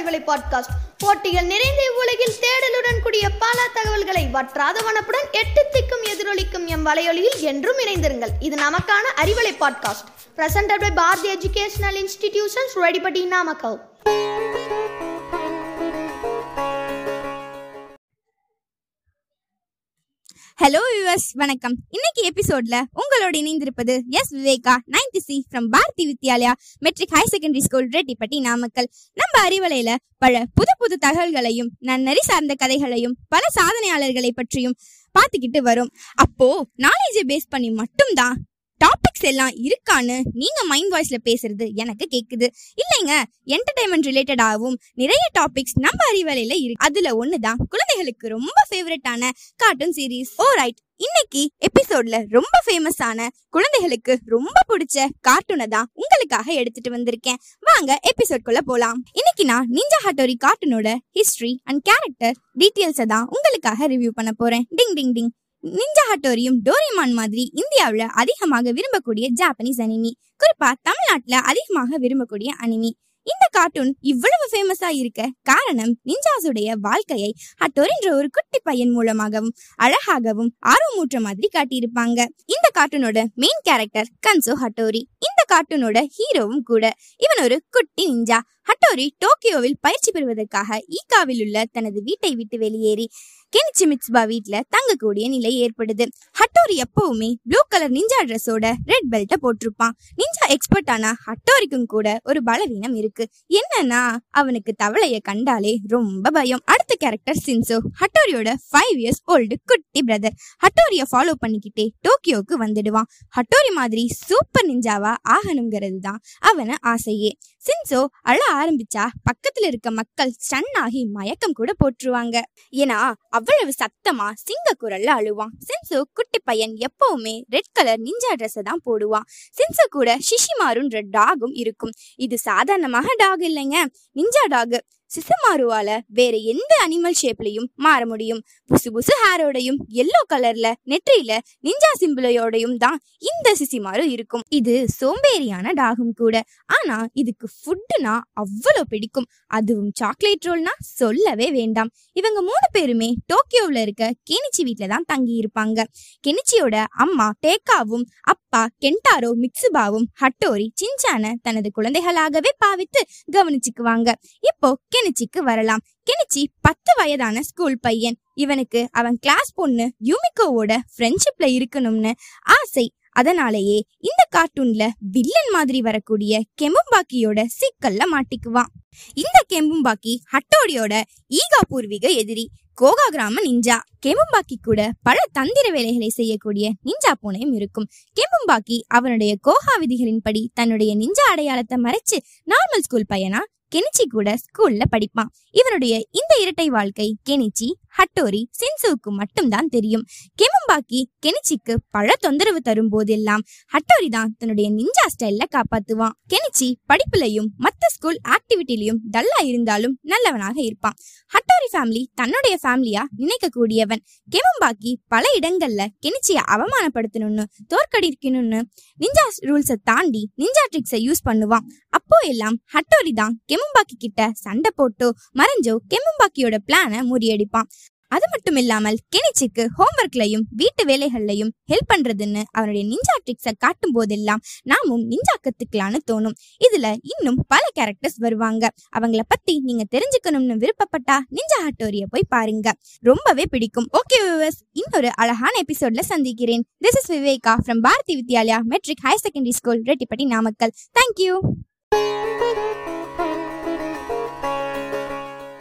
Arivalai podcast. போட்டிகள் நிறைந்த இவ்வுலகில் தேடலுடன் கூடிய பல தகவல்களை வற்றாத வனப்புடன் எட்டு திக்கும் எதிரொலிக்கும் எம் வலையொலியில் என்றும் இணைந்திருங்கள். இது நமக்கான Arivalai podcast. Presented by Bharathi educational institutions Rettipatti Namakkal hello US வணக்கம். இன்னைக்கு எபிசோட்ல உங்களோட இணைந்திருப்பது S Viveka ninety C from Bharathi Vidyalaya matric higher secondary school Rettipatti Namakkal நம்ம அறிவலையில பல புது புது தகவல்களையும் நன்னறி சார்ந்த கதைகளையும் பல சாதனையாளர்களை பற்றியும் பார்த்துக்கிட்டு வரும். அப்போ நாலேஜை பேஸ் பண்ணி மட்டும்தான் டாபிக்ஸ் எல்லாம் இருக்கான்னு நீங்க மைண்ட் வாய்ஸ்ல பேசுறது எனக்கு கேக்குது. இல்லைங்க என்டர்டைன்மெண்ட் ரிலேட்டடாகவும் நிறைய டாபிக்ஸ் நம்ம அறிவலையில இருக்கு. அதுல ஒண்ணுதான் குழந்தைகளுக்கு ரொம்ப ஃபேவரட்டான கார்ட்டூன் சீரீஸ் ஓ ரைட் இன்னைக்கு எபிசோட்ல ரொம்ப ஃபேமஸான குழந்தைகளுக்கு ரொம்ப பிடிச்ச கார்ட்டூனை தான் உங்களுக்காக எடுத்துட்டு வந்திருக்கேன். வாங்க எபிசோட்குள்ள போலாம். இன்னைக்கு நான் நிஞ்சா ஹட்டோரி கார்ட்டூனோட ஹிஸ்டரி அண்ட் கேரக்டர் டீட்டெயில்ஸை தான் உங்களுக்காக ரிவ்யூ பண்ண போறேன். Ding ding ding ninja ஹட்டோரியும் Doraemon மாதிரி இந்தியாவில் அதிகமாக விரும்பக்கூடிய ஜாப்பனீஸ் அனிமி குறிப்பா தமிழ்நாட்டில் அதிகமாக விரும்பக்கூடிய அனிமி இந்த கார்ட்டூன் இவ்வளவு ஃபேமஸா இருக்க காரணம் நிஞ்சாஸுடைய வாழ்க்கையை ஹட்டோரின்ற ஒரு குட்டி பையன் மூலமாகவும் அழகாகவும் ஆர்வமூற்ற மாதிரி காட்டியிருப்பாங்க. இந்த கார்ட்டூனோட மெயின் கேரக்டர் கன்சோ ஹட்டோரி. இந்த கார்ட்டூனோட ஹீரோவும் கூட இவன் ஒரு குட்டி நிஞ்சா. ஹட்டோரி டோக்கியோவில் பயிற்சி பெறுவதற்காக ஈகாவில் உள்ள தனது வீட்டை விட்டு வெளியேறி கெனிச்சி மிட்ஸ்பா வீட்ல தங்கக்கூடிய நிலை ஏற்படுது. ஹட்டோரி எப்பவுமே ப்ளூ கலர் நிஞ்சா ட்ரெஸ்ஸோட ரெட் பெல்ட்டை போட்டிருப்பான். நிஞ்சா எக்ஸ்பர்ட் ஆனா ஹட்டோரிக்கும் கூட ஒரு பலவீனம் இருக்கு. என்னன்னா அவனுக்கு தவளைய கண்டாலே ரொம்ப பயம். அடுத்த கேரக்டர் சின்சோ ஹட்டோரியோட ஃபைவ் இயர்ஸ் ஓல்டு குட்டி பிரதர் ஹட்டோரிய ஃபாலோ பண்ணிக்கிட்டே டோக்கியோக்கு வந்துடுவான். ஹட்டோரி மாதிரி சூப்பர் நிஞ்சாவா ஆகணுங்கிறது தான் அவன ஆசையே. சின்சோ அழ ஆரம்பிச்சா பக்கத்துல இருக்க மக்கள் ஸ்டன் ஆகி மயக்கம் கூட போட்டுருவாங்க. ஏன்னா அவ்வளவு சத்தமா சிங்க குரல்ல அழுவான். சின்சு குட்டி பையன் எப்பவுமே ரெட் கலர் நிஞ்சா ட்ரெஸ் தான் போடுவான். சின்சு கூட சிஷிமாருன்ற டாகும் இருக்கும். இது சாதாரணமாக டாக் இல்லைங்க. நிஞ்சா டாக் சிசுமாருவால வேற எந்த அனிமல் ஷேப்லயும் மாற முடியும். புசு புசு ஹேரோடையும் எல்லோ கலர்ல நெற்றியில நிஞ்சா சிம்பிளையோடையும் தான் இந்த சிசிமாரு இருக்கும். இது சோம்பேறியான டாகும் கூட. ஆனா இதுக்கு ஃபுட்டுனா அவ்வளோ பிடிக்கும். அதுவும் சாக்லேட் ரோல்னா சொல்லவே வேண்டாம். இவங்க மூணு பேருமே டோக்கியோவில் இருக்க கெனிச்சி வீட்ல தான் தங்கி இருப்பாங்க கெனிச்சியோட அம்மா டேக்காவும் அப்பா அப்பா கென்டாரோ மிக்சுபாவும் ஹட்டோரி சின்சான தனது குழந்தைகளாகவே பாவித்து கவனிச்சுக்குவாங்க. இப்போ கெனிச்சிக்கு வரலாம். கெனிச்சி பத்து வயதான ஸ்கூல் பையன். இவனுக்கு அவன் கிளாஸ் பொண்ணு யூமிகோவோட ஃப்ரெண்ட்ஷிப்ல இருக்கணும்னு ஆசை. அதனாலேயே இந்த கார்ட்டூன்ல வில்லன் மாதிரி வரக்கூடிய கெம்பும்பாக்கியோட சிக்கல்ல மாட்டிக்குவான். இந்த கெம்பும்பாக்கி ஹட்டோடியோட ஈகா பூர்வீக எதிரி கோகா கிராம நிஞ்சா. கெம்பும்பாக்கி கூட பல தந்திர வேலைகளை செய்யக்கூடிய நிஞ்சா பூனையும் இருக்கும். கெம்பும்பாக்கி அவனுடைய கோகா விதிகளின்படி தன்னுடைய நிஞ்சா அடையாளத்தை மறைச்சு நார்மல் ஸ்கூல் பையனா கெனிச்சி கூட ஸ்கூல்ல படிப்பான். இவனுடைய இந்த இரட்டை வாழ்க்கை கெனிச்சி ஹட்டோரி சின்சுவுக்கு மட்டும்தான் தெரியும். கெமம்பாக்கி கெனிச்சிக்கு பல தொந்தரவு தரும் போதெல்லாம் ஹட்டோரி தான் தன்னுடைய நிஞ்சா ஸ்டைல்ல காப்பாத்துவான். கெனிச்சி படிப்புலையும் மத்த ஸ்கூல் ஆக்டிவிட்டிலையும் டல்லா இருந்தாலும் நல்லவனாக இருப்பான். ஹட்டோரி ஃபேமிலி தன்னுடைய ஃபேமிலியா நினைக்க கூடியவன் கெமம்பாக்கி பல இடங்கள்ல கெனிச்சியை அவமானப்படுத்தணும்னு தோற்கடிக்கணும்னு நிஞ்சா ரூல்ஸை தாண்டி நிஞ்சா ட்ரிக்ஸை யூஸ் பண்ணுவான். அப்போ எல்லாம் ஹட்டோரி தான் கெமம்பாக்கி கிட்ட சண்டை போட்டோ மறைஞ்சோ கெமம்பாக்கியோட பிளானை முறியடிப்பான். அது மட்டும் இல்லாமல் கெனிச்சிக்கு ஹோம்ஒர்க்லையும் வீட்டு வேலைகள்லையும் ஹெல்ப் பண்றதுன்னு அவனுடைய நிஞ்சா ட்ரிக்ஸை காட்டும் போதெல்லாம் நாமும் நிஞ்சா கத்துக்கலான்னு தோணும். இதுல இன்னும் பல கேரக்டர்ஸ் வருவாங்க. அவங்கள பத்தி நீங்க தெரிஞ்சுக்கணும்னு விருப்பப்பட்டா நிஞ்சா ஹட்டோரிய போய் பாருங்க. ரொம்பவே பிடிக்கும். ஓகே வியூவர்ஸ் இன்னொரு அழகான எபிசோட்ல சந்திக்கிறேன். This is Viveka from Bharathi Vidyalaya matric higher secondary school Rettipatti Namakkal thank you